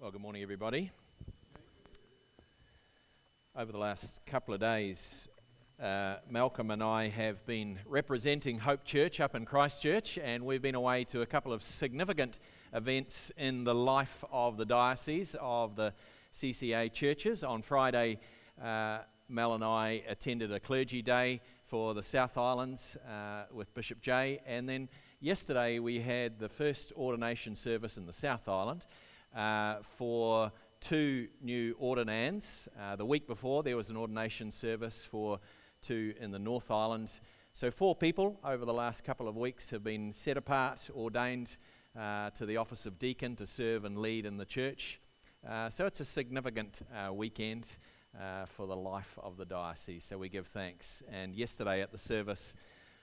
Well, good morning, everybody. Over the last couple of days, uh, Malcolm and I have been representing Hope Church up in Christchurch, and we've been away to a couple of significant events in the life of the diocese of the CCA churches. On Friday, uh, Mel and I attended a clergy day for the South Islands uh, with Bishop Jay, and then yesterday we had the first ordination service in the South Island uh, for two new ordinands. Uh, the week before, there was an ordination service for two in the North Island. So, four people over the last couple of weeks have been set apart, ordained uh, to the office of deacon to serve and lead in the church. Uh, so, it's a significant uh, weekend uh, for the life of the diocese. So, we give thanks. And yesterday at the service,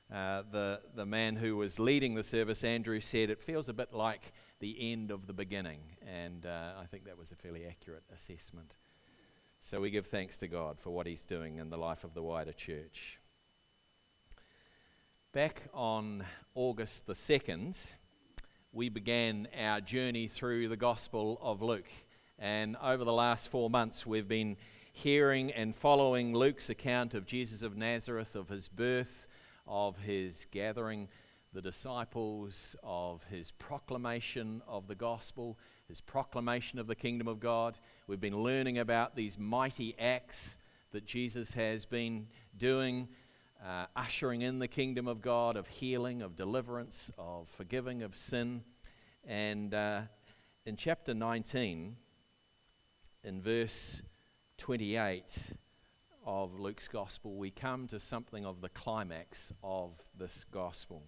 the, the man who was leading the service, Andrew, said it feels a bit like the end of the beginning. And uh, I think that was a fairly accurate assessment. So we give thanks to God for what He's doing in the life of the wider church. Back on August the 2nd, we began our journey through the Gospel of Luke. And over the last four months, we've been hearing and following Luke's account of Jesus of Nazareth, of his birth, of his gathering the disciples, of his proclamation of the gospel, his proclamation of the kingdom of God. We've been learning about these mighty acts that Jesus has been doing, uh, ushering in the kingdom of God, of healing, of deliverance, of forgiving of sin. And uh, in chapter 19, in verse 28 of Luke's gospel, we come to something of the climax of this gospel.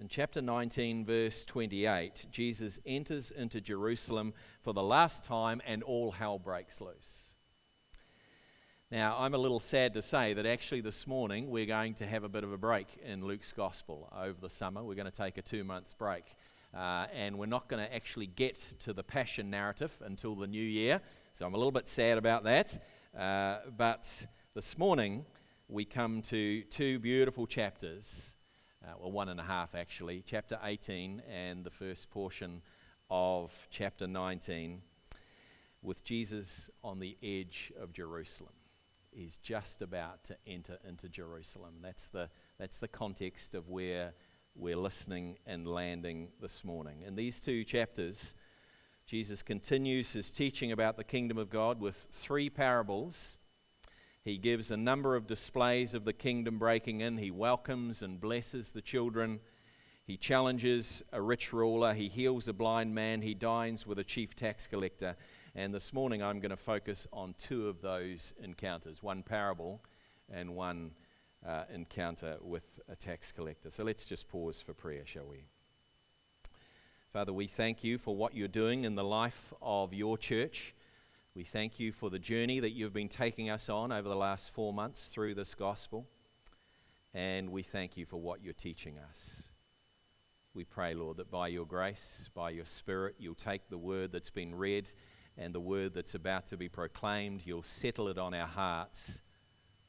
In chapter 19, verse 28, Jesus enters into Jerusalem for the last time and all hell breaks loose. Now, I'm a little sad to say that actually this morning we're going to have a bit of a break in Luke's gospel over the summer. We're going to take a two month break. Uh, and we're not going to actually get to the passion narrative until the new year. So I'm a little bit sad about that. Uh, but this morning we come to two beautiful chapters uh, well, one and a half actually, chapter 18 and the first portion of chapter 19, with Jesus on the edge of Jerusalem. He's just about to enter into Jerusalem. That's the, that's the context of where we're listening and landing this morning. In these two chapters, Jesus continues his teaching about the kingdom of God with three parables he gives a number of displays of the kingdom breaking in. He welcomes and blesses the children. He challenges a rich ruler. He heals a blind man. He dines with a chief tax collector. And this morning I'm going to focus on two of those encounters one parable and one uh, encounter with a tax collector. So let's just pause for prayer, shall we? Father, we thank you for what you're doing in the life of your church. We thank you for the journey that you've been taking us on over the last four months through this gospel. And we thank you for what you're teaching us. We pray, Lord, that by your grace, by your Spirit, you'll take the word that's been read and the word that's about to be proclaimed, you'll settle it on our hearts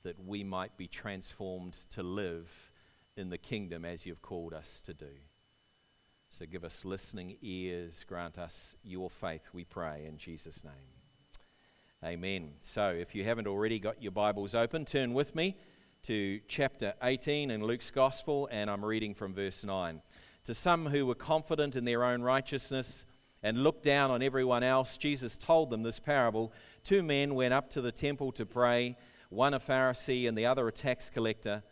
that we might be transformed to live in the kingdom as you've called us to do. So give us listening ears, grant us your faith, we pray, in Jesus' name. Amen. So, if you haven't already got your Bibles open, turn with me to chapter 18 in Luke's Gospel, and I'm reading from verse 9. To some who were confident in their own righteousness and looked down on everyone else, Jesus told them this parable. Two men went up to the temple to pray, one a Pharisee and the other a tax collector.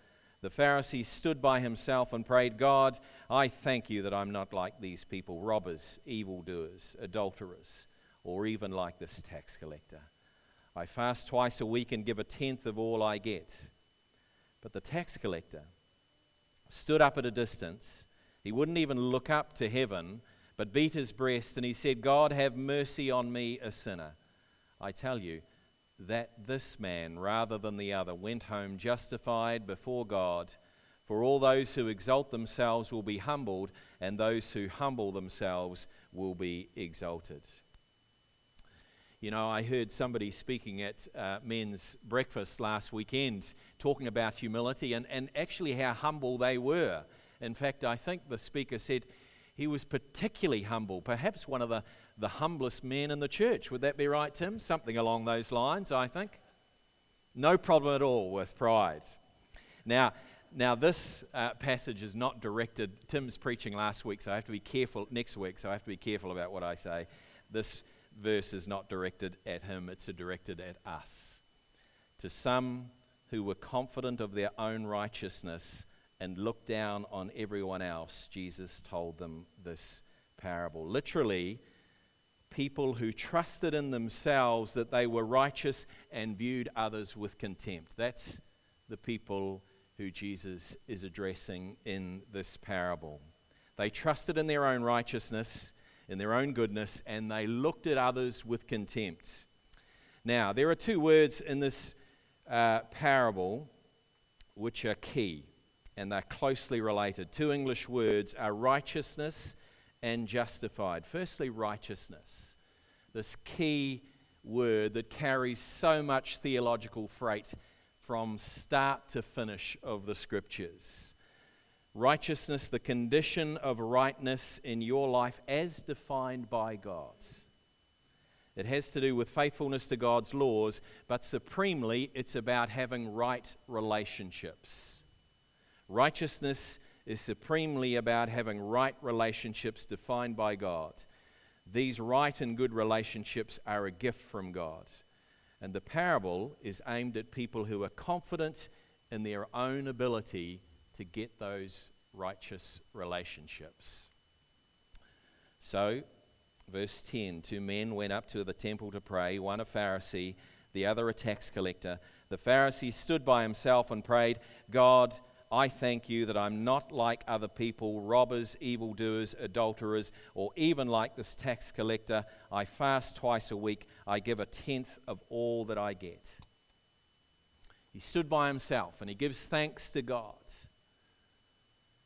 The Pharisee stood by himself and prayed, God, I thank you that I'm not like these people, robbers, evildoers, adulterers, or even like this tax collector. I fast twice a week and give a tenth of all I get. But the tax collector stood up at a distance. He wouldn't even look up to heaven, but beat his breast and he said, God, have mercy on me, a sinner. I tell you that this man, rather than the other, went home justified before God. For all those who exalt themselves will be humbled, and those who humble themselves will be exalted. You know, I heard somebody speaking at uh, men's breakfast last weekend talking about humility and, and actually how humble they were. In fact, I think the speaker said he was particularly humble, perhaps one of the the humblest men in the church. Would that be right, Tim? Something along those lines, I think. No problem at all with pride. Now, now this uh, passage is not directed. Tim's preaching last week, so I have to be careful next week. So I have to be careful about what I say. This verse is not directed at him; it's directed at us. To some who were confident of their own righteousness and looked down on everyone else, Jesus told them this parable. Literally, people who trusted in themselves that they were righteous and viewed others with contempt. That's the people who Jesus is addressing in this parable. They trusted in their own righteousness, in their own goodness, and they looked at others with contempt. Now, there are two words in this uh, parable which are key, and they're closely related. Two English words are righteousness and justified. Firstly, righteousness, this key word that carries so much theological freight from start to finish of the scriptures. Righteousness, the condition of rightness in your life as defined by God. It has to do with faithfulness to God's laws, but supremely, it's about having right relationships. Righteousness is supremely about having right relationships defined by God. These right and good relationships are a gift from God. And the parable is aimed at people who are confident in their own ability to get those righteous relationships. So, verse 10 two men went up to the temple to pray, one a Pharisee, the other a tax collector. The Pharisee stood by himself and prayed, God, I thank you that I'm not like other people, robbers, evildoers, adulterers, or even like this tax collector. I fast twice a week. I give a tenth of all that I get. He stood by himself and he gives thanks to God.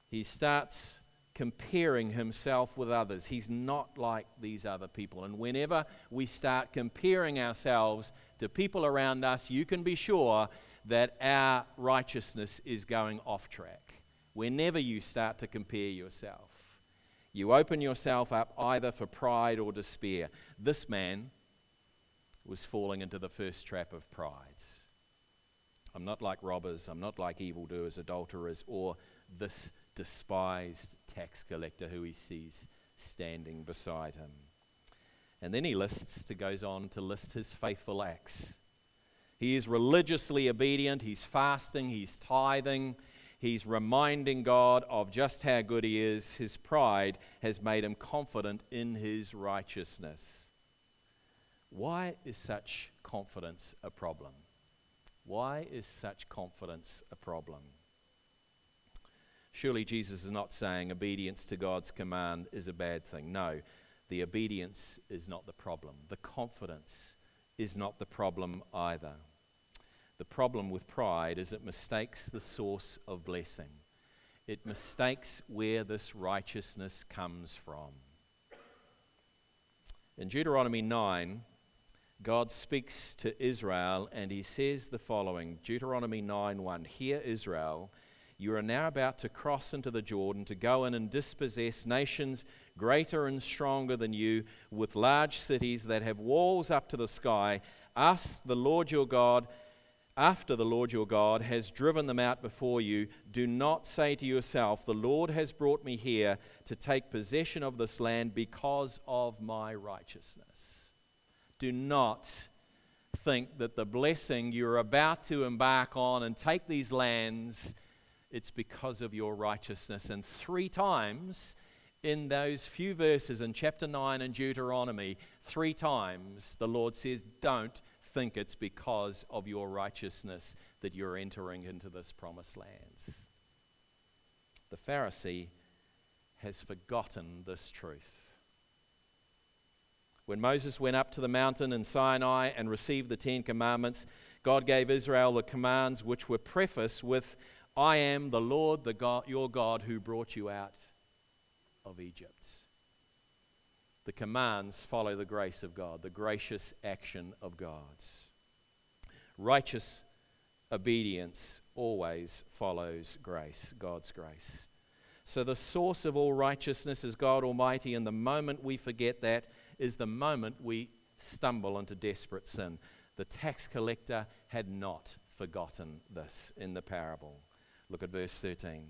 He starts comparing himself with others. He's not like these other people. And whenever we start comparing ourselves to people around us, you can be sure that our righteousness is going off track. Whenever you start to compare yourself, you open yourself up either for pride or despair. This man was falling into the first trap of pride. I'm not like robbers, I'm not like evildoers, adulterers, or this despised tax collector who he sees standing beside him. And then he lists to goes on to list his faithful acts. He is religiously obedient, he's fasting, he's tithing, he's reminding God of just how good he is. His pride has made him confident in his righteousness. Why is such confidence a problem? Why is such confidence a problem? Surely Jesus is not saying obedience to God's command is a bad thing. No, the obedience is not the problem. The confidence is not the problem either. The problem with pride is it mistakes the source of blessing, it mistakes where this righteousness comes from. In Deuteronomy 9, God speaks to Israel and he says the following Deuteronomy 9 1 Hear Israel, you are now about to cross into the Jordan to go in and dispossess nations greater and stronger than you, with large cities that have walls up to the sky. Ask the Lord your God after the Lord your God has driven them out before you, do not say to yourself, The Lord has brought me here to take possession of this land because of my righteousness. Do not think that the blessing you're about to embark on and take these lands, it's because of your righteousness. And three times in those few verses in chapter 9 in Deuteronomy, three times the Lord says, Don't think it's because of your righteousness that you're entering into this promised lands. The Pharisee has forgotten this truth. When Moses went up to the mountain in Sinai and received the Ten Commandments, God gave Israel the commands which were prefaced with, I am the Lord the God, your God who brought you out of Egypt. The commands follow the grace of God, the gracious action of God's. Righteous obedience always follows grace, God's grace. So, the source of all righteousness is God Almighty, and the moment we forget that, is the moment we stumble into desperate sin. The tax collector had not forgotten this in the parable. Look at verse 13.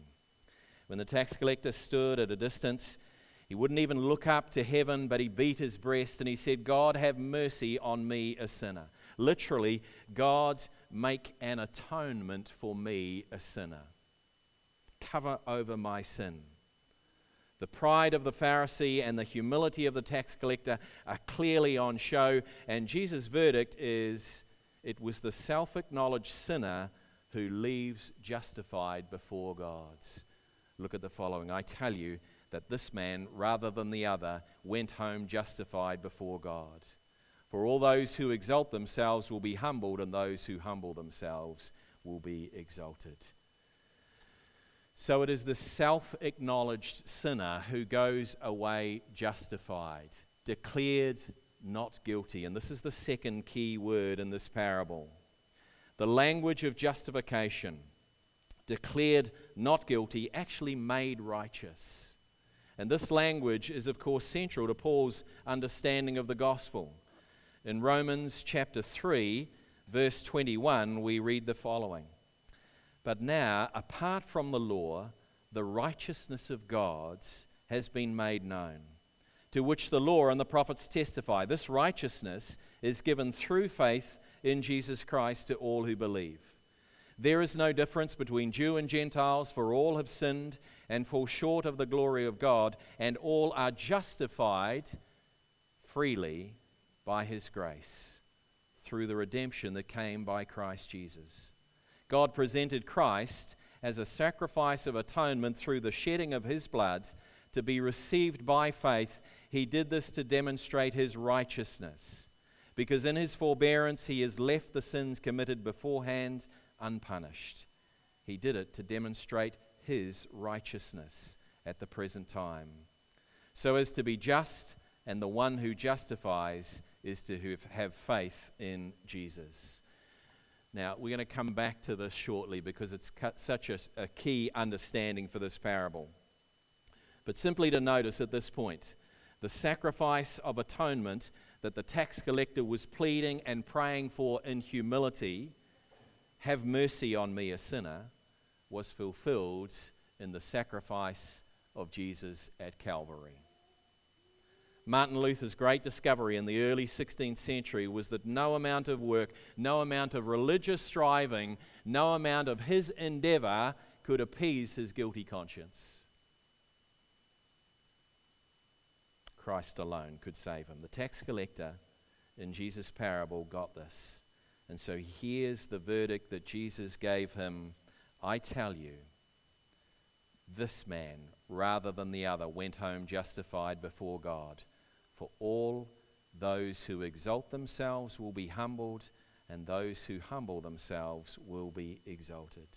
When the tax collector stood at a distance, he wouldn't even look up to heaven, but he beat his breast and he said, God, have mercy on me, a sinner. Literally, God, make an atonement for me, a sinner. Cover over my sin. The pride of the Pharisee and the humility of the tax collector are clearly on show, and Jesus' verdict is it was the self acknowledged sinner who leaves justified before God's. Look at the following I tell you that this man, rather than the other, went home justified before God. For all those who exalt themselves will be humbled, and those who humble themselves will be exalted. So it is the self acknowledged sinner who goes away justified, declared not guilty. And this is the second key word in this parable. The language of justification, declared not guilty, actually made righteous. And this language is, of course, central to Paul's understanding of the gospel. In Romans chapter 3, verse 21, we read the following but now, apart from the law, the righteousness of God's has been made known, to which the law and the prophets testify. This righteousness is given through faith in Jesus Christ to all who believe. There is no difference between Jew and Gentiles, for all have sinned and fall short of the glory of God, and all are justified freely by his grace through the redemption that came by Christ Jesus. God presented Christ as a sacrifice of atonement through the shedding of his blood to be received by faith. He did this to demonstrate his righteousness, because in his forbearance he has left the sins committed beforehand unpunished. He did it to demonstrate his righteousness at the present time, so as to be just, and the one who justifies is to have faith in Jesus. Now, we're going to come back to this shortly because it's such a, a key understanding for this parable. But simply to notice at this point, the sacrifice of atonement that the tax collector was pleading and praying for in humility, have mercy on me, a sinner, was fulfilled in the sacrifice of Jesus at Calvary. Martin Luther's great discovery in the early 16th century was that no amount of work, no amount of religious striving, no amount of his endeavor could appease his guilty conscience. Christ alone could save him. The tax collector in Jesus' parable got this. And so here's the verdict that Jesus gave him I tell you, this man, rather than the other, went home justified before God. For all those who exalt themselves will be humbled, and those who humble themselves will be exalted.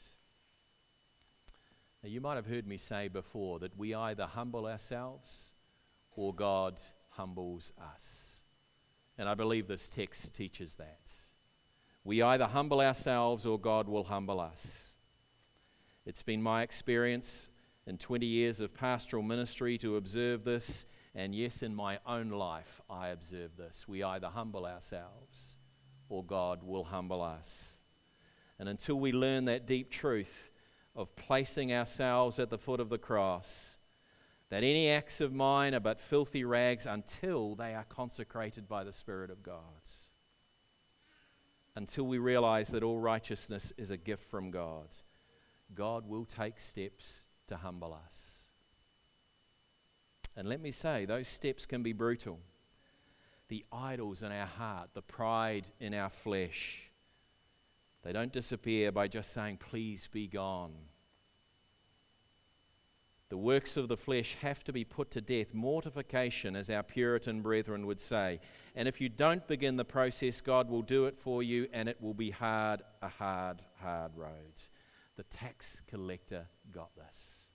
Now, you might have heard me say before that we either humble ourselves or God humbles us. And I believe this text teaches that. We either humble ourselves or God will humble us. It's been my experience in 20 years of pastoral ministry to observe this and yes, in my own life, I observe this. We either humble ourselves or God will humble us. And until we learn that deep truth of placing ourselves at the foot of the cross, that any acts of mine are but filthy rags until they are consecrated by the Spirit of God. Until we realize that all righteousness is a gift from God, God will take steps to humble us. And let me say, those steps can be brutal. The idols in our heart, the pride in our flesh, they don't disappear by just saying, Please be gone. The works of the flesh have to be put to death, mortification, as our Puritan brethren would say. And if you don't begin the process, God will do it for you, and it will be hard, a hard, hard road. The tax collector got this.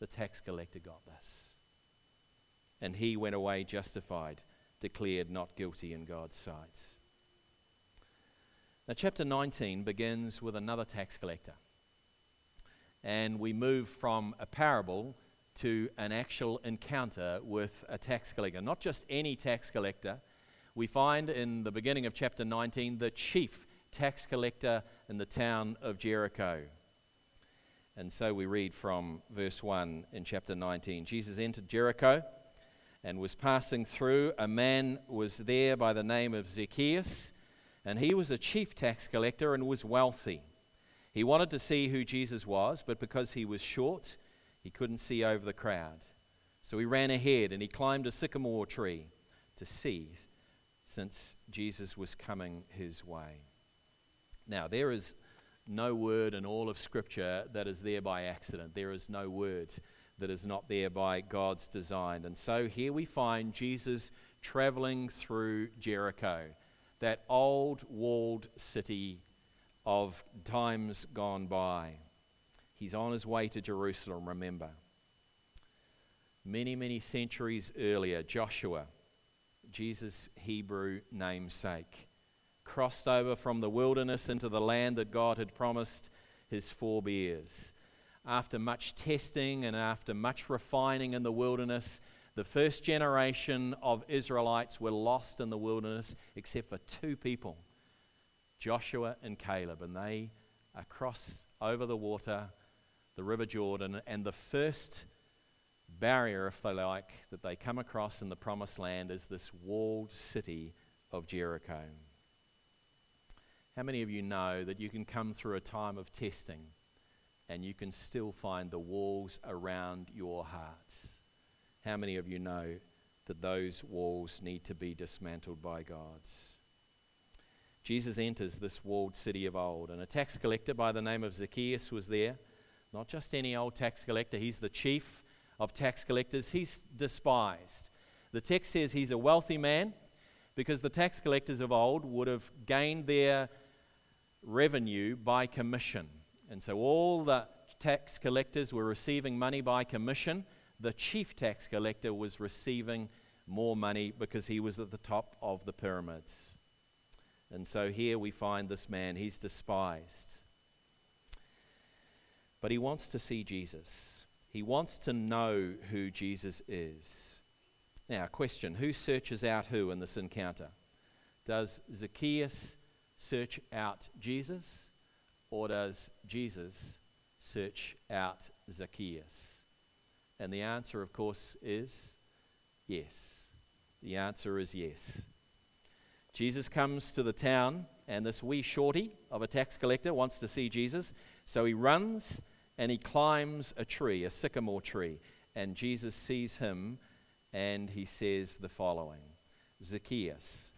The tax collector got this and he went away justified, declared not guilty in God's sight. Now, chapter 19 begins with another tax collector. And we move from a parable to an actual encounter with a tax collector. Not just any tax collector. We find in the beginning of chapter 19 the chief tax collector in the town of Jericho. And so we read from verse 1 in chapter 19 Jesus entered Jericho and was passing through. A man was there by the name of Zacchaeus, and he was a chief tax collector and was wealthy. He wanted to see who Jesus was, but because he was short, he couldn't see over the crowd. So he ran ahead and he climbed a sycamore tree to see, since Jesus was coming his way. Now, there is no word in all of Scripture that is there by accident. There is no word that is not there by God's design. And so here we find Jesus traveling through Jericho, that old walled city of times gone by. He's on his way to Jerusalem, remember. Many, many centuries earlier, Joshua, Jesus' Hebrew namesake, crossed over from the wilderness into the land that God had promised his forebears. After much testing and after much refining in the wilderness, the first generation of Israelites were lost in the wilderness except for two people Joshua and Caleb, and they cross over the water, the River Jordan, and the first barrier, if they like, that they come across in the promised land is this walled city of Jericho. How many of you know that you can come through a time of testing and you can still find the walls around your hearts? How many of you know that those walls need to be dismantled by God's? Jesus enters this walled city of old, and a tax collector by the name of Zacchaeus was there. Not just any old tax collector, he's the chief of tax collectors. He's despised. The text says he's a wealthy man because the tax collectors of old would have gained their revenue by commission. And so all the tax collectors were receiving money by commission. The chief tax collector was receiving more money because he was at the top of the pyramids. And so here we find this man, he's despised. But he wants to see Jesus. He wants to know who Jesus is. Now, question Who searches out who in this encounter? Does Zacchaeus search out Jesus, or does Jesus search out Zacchaeus? And the answer, of course, is yes. The answer is yes. Jesus comes to the town, and this wee shorty of a tax collector wants to see Jesus. So he runs and he climbs a tree, a sycamore tree. And Jesus sees him and he says the following Zacchaeus,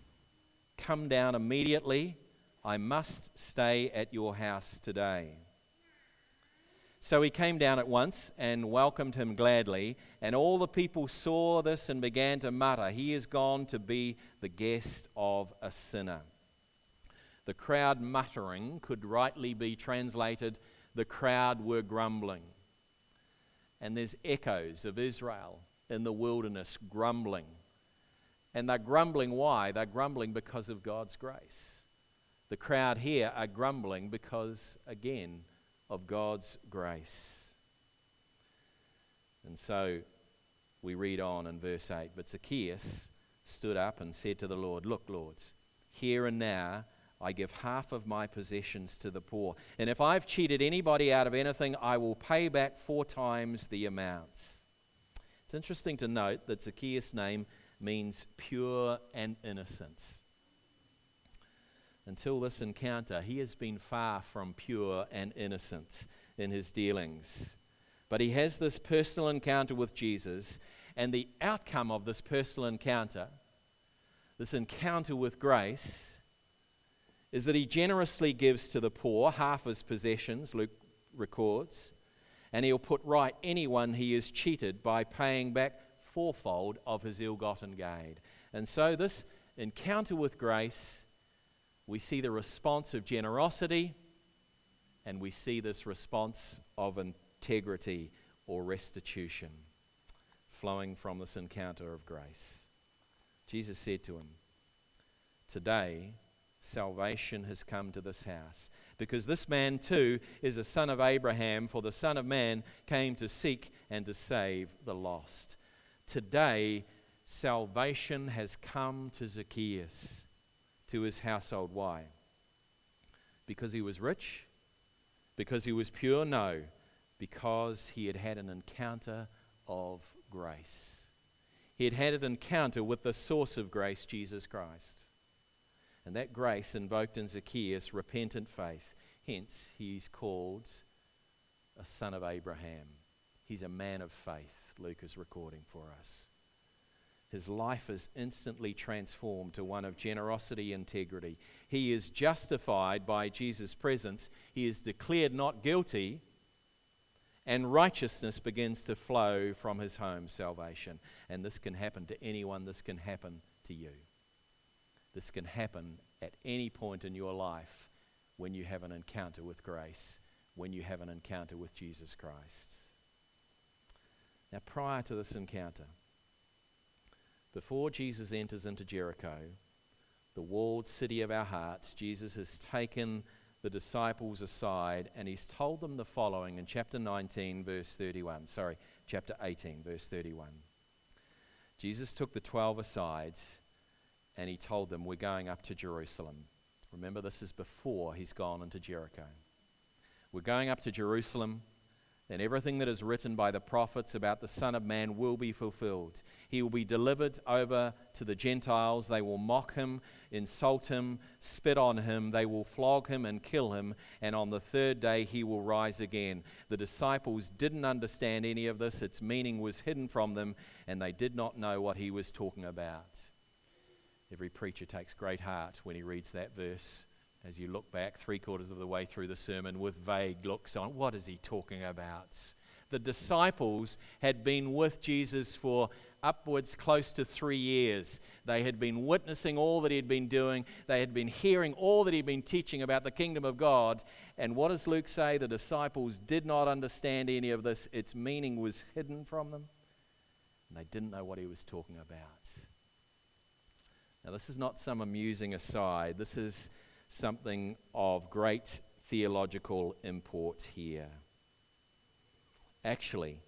come down immediately. I must stay at your house today. So he came down at once and welcomed him gladly. And all the people saw this and began to mutter, He is gone to be the guest of a sinner. The crowd muttering could rightly be translated, The crowd were grumbling. And there's echoes of Israel in the wilderness grumbling. And they're grumbling why? They're grumbling because of God's grace. The crowd here are grumbling because, again, of God's grace. And so we read on in verse 8 But Zacchaeus stood up and said to the Lord, Look, Lords, here and now I give half of my possessions to the poor. And if I've cheated anybody out of anything, I will pay back four times the amounts. It's interesting to note that Zacchaeus' name means pure and innocent until this encounter, he has been far from pure and innocent in his dealings. But he has this personal encounter with Jesus, and the outcome of this personal encounter, this encounter with grace, is that he generously gives to the poor half his possessions, Luke records, and he'll put right anyone he is cheated by paying back fourfold of his ill gotten gain. And so, this encounter with grace we see the response of generosity and we see this response of integrity or restitution flowing from this encounter of grace. Jesus said to him, Today, salvation has come to this house. Because this man too is a son of Abraham, for the Son of Man came to seek and to save the lost. Today, salvation has come to Zacchaeus, to his household. Why? Because he was rich? Because he was pure? No, because he had had an encounter of grace. He had had an encounter with the source of grace, Jesus Christ. And that grace invoked in Zacchaeus repentant faith. Hence, he's called a son of Abraham. He's a man of faith, Luke is recording for us. His life is instantly transformed to one of generosity, integrity. He is justified by Jesus' presence. He is declared not guilty, and righteousness begins to flow from his home, salvation. And this can happen to anyone, this can happen to you. This can happen at any point in your life when you have an encounter with grace, when you have an encounter with Jesus Christ. Now, prior to this encounter, before Jesus enters into Jericho, the walled city of our hearts, Jesus has taken the disciples aside and he's told them the following in chapter 19, verse 31. Sorry, chapter 18, verse 31. Jesus took the 12 aside and he told them, We're going up to Jerusalem. Remember, this is before he's gone into Jericho. We're going up to Jerusalem, and everything that is written by the prophets about the Son of Man will be fulfilled. He will be delivered over to the Gentiles. They will mock him, insult him, spit on him. They will flog him and kill him, and on the third day he will rise again. The disciples didn't understand any of this, its meaning was hidden from them, and they did not know what he was talking about. Every preacher takes great heart when he reads that verse as you look back three quarters of the way through the sermon with vague looks on. What is he talking about? The disciples had been with Jesus for upwards close to three years. They had been witnessing all that he had been doing, they had been hearing all that he'd been teaching about the kingdom of God. And what does Luke say? The disciples did not understand any of this, its meaning was hidden from them, and they didn't know what he was talking about. Now, this is not some amusing aside, this is something of great theological import here. Actually,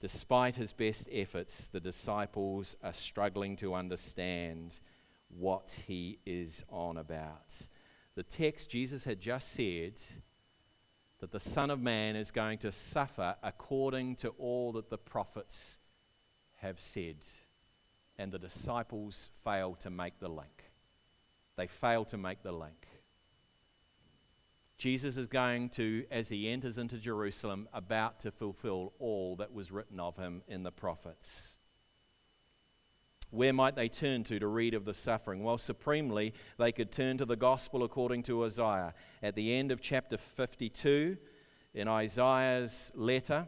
despite his best efforts, the disciples are struggling to understand what he is on about. The text, Jesus had just said that the Son of Man is going to suffer according to all that the prophets have said and the disciples fail to make the link. They fail to make the link. Jesus is going to, as he enters into Jerusalem, about to fulfill all that was written of him in the prophets. Where might they turn to to read of the suffering? Well, supremely, they could turn to the gospel according to Isaiah. At the end of chapter 52, in Isaiah's letter,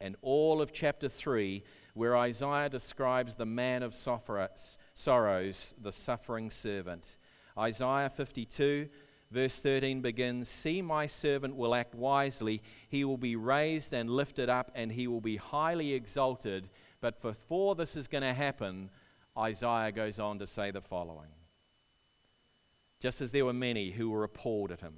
and all of chapter 3, where Isaiah describes the man of sorrows, the suffering servant. Isaiah 52, verse 13 begins See, my servant will act wisely. He will be raised and lifted up, and he will be highly exalted. But before this is going to happen, Isaiah goes on to say the following Just as there were many who were appalled at him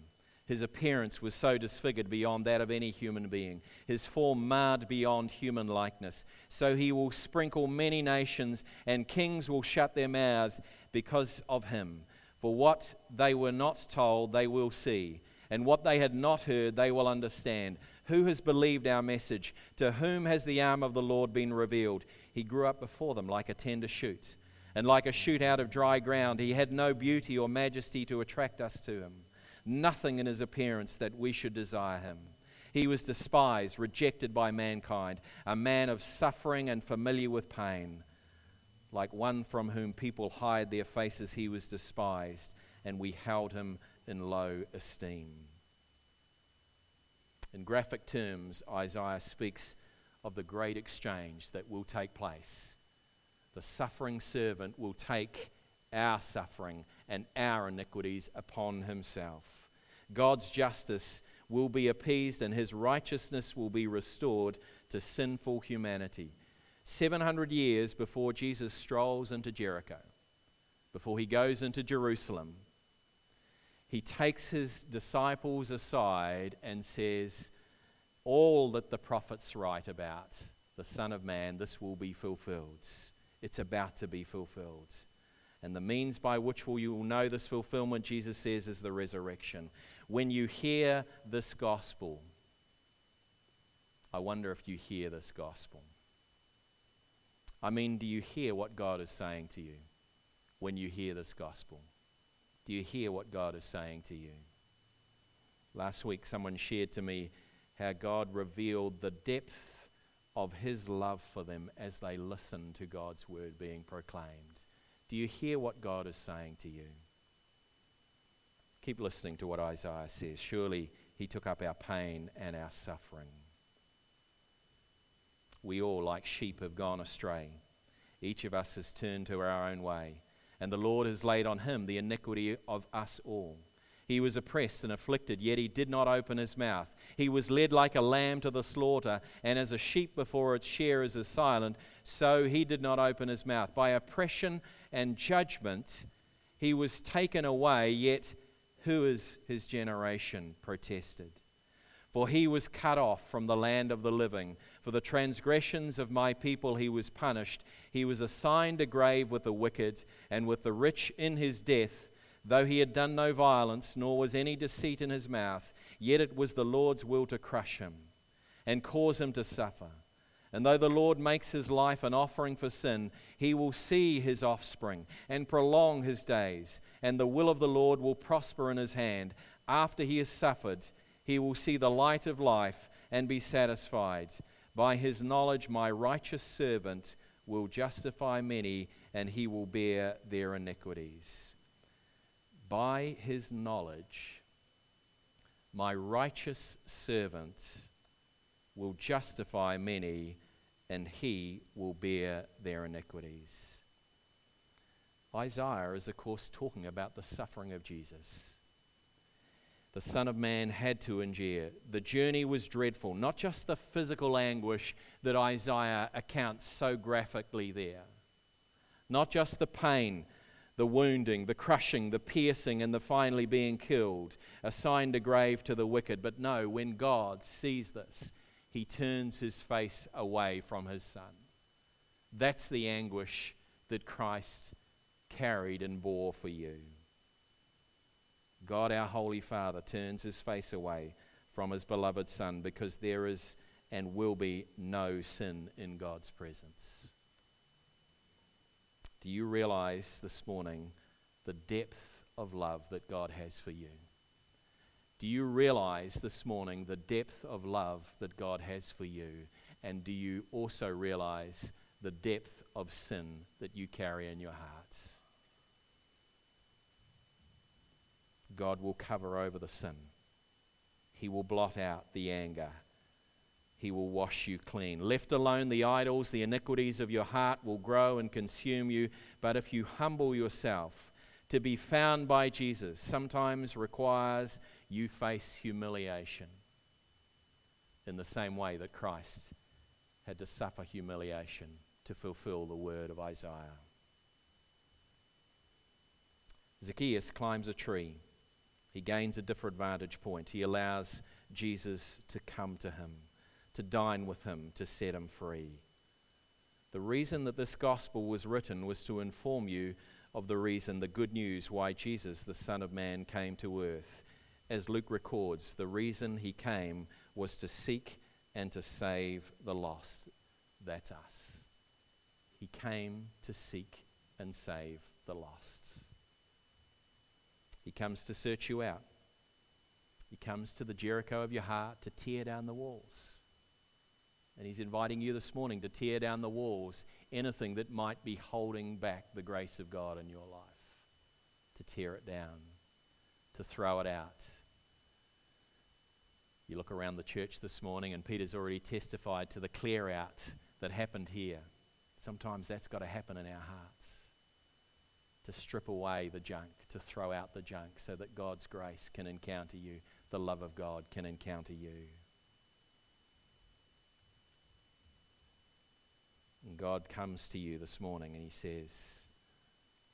his appearance was so disfigured beyond that of any human being, his form marred beyond human likeness. So he will sprinkle many nations, and kings will shut their mouths because of him. For what they were not told, they will see, and what they had not heard, they will understand. Who has believed our message? To whom has the arm of the Lord been revealed? He grew up before them like a tender shoot, and like a shoot out of dry ground. He had no beauty or majesty to attract us to him nothing in his appearance that we should desire him. He was despised, rejected by mankind, a man of suffering and familiar with pain. Like one from whom people hide their faces, he was despised, and we held him in low esteem. In graphic terms, Isaiah speaks of the great exchange that will take place. The suffering servant will take our suffering and our iniquities upon himself. God's justice will be appeased and his righteousness will be restored to sinful humanity. 700 years before Jesus strolls into Jericho, before he goes into Jerusalem, he takes his disciples aside and says, All that the prophets write about the Son of Man, this will be fulfilled. It's about to be fulfilled. And the means by which you will know this fulfillment, Jesus says, is the resurrection. When you hear this gospel, I wonder if you hear this gospel. I mean, do you hear what God is saying to you when you hear this gospel? Do you hear what God is saying to you? Last week, someone shared to me how God revealed the depth of His love for them as they listened to God's word being proclaimed. Do you hear what God is saying to you? Keep listening to what Isaiah says. Surely He took up our pain and our suffering we all, like sheep, have gone astray. Each of us has turned to our own way, and the Lord has laid on him the iniquity of us all. He was oppressed and afflicted, yet he did not open his mouth. He was led like a lamb to the slaughter, and as a sheep before its shearers is silent, so he did not open his mouth. By oppression and judgment he was taken away, yet who is his generation? protested. For he was cut off from the land of the living. For the transgressions of my people he was punished. He was assigned a grave with the wicked and with the rich in his death. Though he had done no violence, nor was any deceit in his mouth, yet it was the Lord's will to crush him and cause him to suffer. And though the Lord makes his life an offering for sin, he will see his offspring and prolong his days, and the will of the Lord will prosper in his hand. After he has suffered, he will see the light of life and be satisfied. By his knowledge, my righteous servant will justify many, and he will bear their iniquities. By his knowledge, my righteous servant will justify many, and he will bear their iniquities. Isaiah is, of course, talking about the suffering of Jesus the Son of Man had to endure. The journey was dreadful, not just the physical anguish that Isaiah accounts so graphically there, not just the pain, the wounding, the crushing, the piercing, and the finally being killed, assigned a grave to the wicked. But no, when God sees this, he turns his face away from his Son. That's the anguish that Christ carried and bore for you. God, our Holy Father, turns his face away from his beloved Son because there is and will be no sin in God's presence. Do you realize this morning the depth of love that God has for you? Do you realize this morning the depth of love that God has for you? And do you also realize the depth of sin that you carry in your hearts? God will cover over the sin. He will blot out the anger. He will wash you clean. Left alone, the idols, the iniquities of your heart will grow and consume you. But if you humble yourself, to be found by Jesus sometimes requires you face humiliation in the same way that Christ had to suffer humiliation to fulfill the word of Isaiah. Zacchaeus climbs a tree. He gains a different vantage point. He allows Jesus to come to him, to dine with him, to set him free. The reason that this gospel was written was to inform you of the reason, the good news, why Jesus, the Son of Man, came to earth. As Luke records, the reason he came was to seek and to save the lost. That's us. He came to seek and save the lost. He comes to search you out. He comes to the Jericho of your heart to tear down the walls. And He's inviting you this morning to tear down the walls, anything that might be holding back the grace of God in your life, to tear it down, to throw it out. You look around the church this morning, and Peter's already testified to the clear out that happened here. Sometimes that's got to happen in our hearts to strip away the junk, to throw out the junk, so that God's grace can encounter you, the love of God can encounter you. And God comes to you this morning and He says,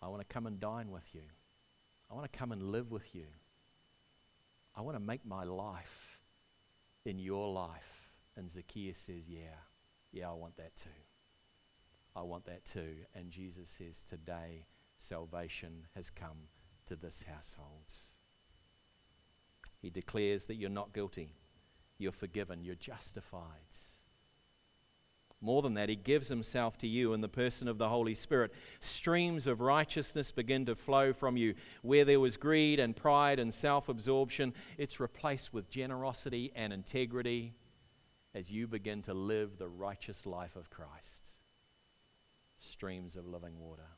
I want to come and dine with you. I want to come and live with you. I want to make my life in your life. And Zacchaeus says, Yeah, yeah, I want that too. I want that too. And Jesus says, Today salvation has come to this household. He declares that you're not guilty, you're forgiven, you're justified. More than that, he gives himself to you in the person of the Holy Spirit. Streams of righteousness begin to flow from you. Where there was greed and pride and self absorption, it's replaced with generosity and integrity as you begin to live the righteous life of Christ. Streams of living water.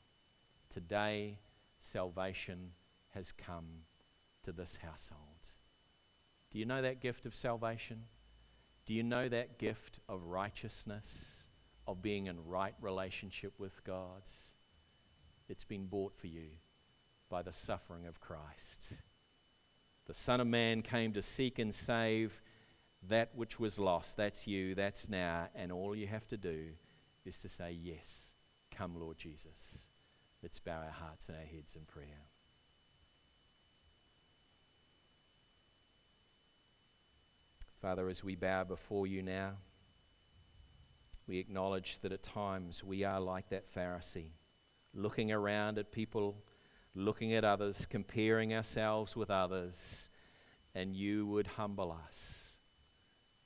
Today, salvation has come to this household. Do you know that gift of salvation? Do you know that gift of righteousness, of being in right relationship with God? It's been bought for you by the suffering of Christ. The Son of Man came to seek and save that which was lost. That's you, that's now, and all you have to do is to say, Yes, come, Lord Jesus. Let's bow our hearts and our heads in prayer. Father, as we bow before you now, we acknowledge that at times we are like that Pharisee, looking around at people, looking at others, comparing ourselves with others, and you would humble us.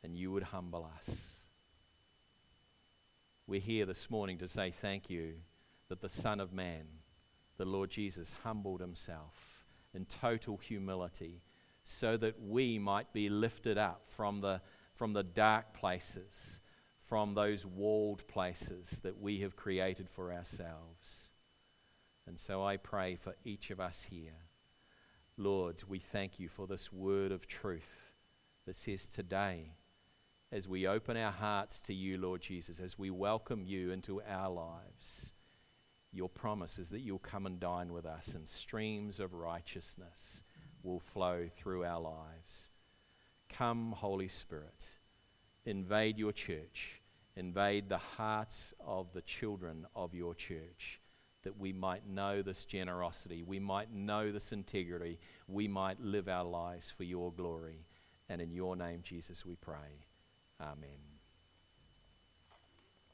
And you would humble us. We're here this morning to say thank you that the Son of Man, the Lord Jesus, humbled himself in total humility so that we might be lifted up from the, from the dark places, from those walled places that we have created for ourselves. And so I pray for each of us here. Lord, we thank you for this word of truth that says today, as we open our hearts to you, Lord Jesus, as we welcome you into our lives, your promise is that you'll come and dine with us and streams of righteousness will flow through our lives. Come, Holy Spirit, invade your church, invade the hearts of the children of your church, that we might know this generosity, we might know this integrity, we might live our lives for your glory. And in your name, Jesus, we pray. Amen.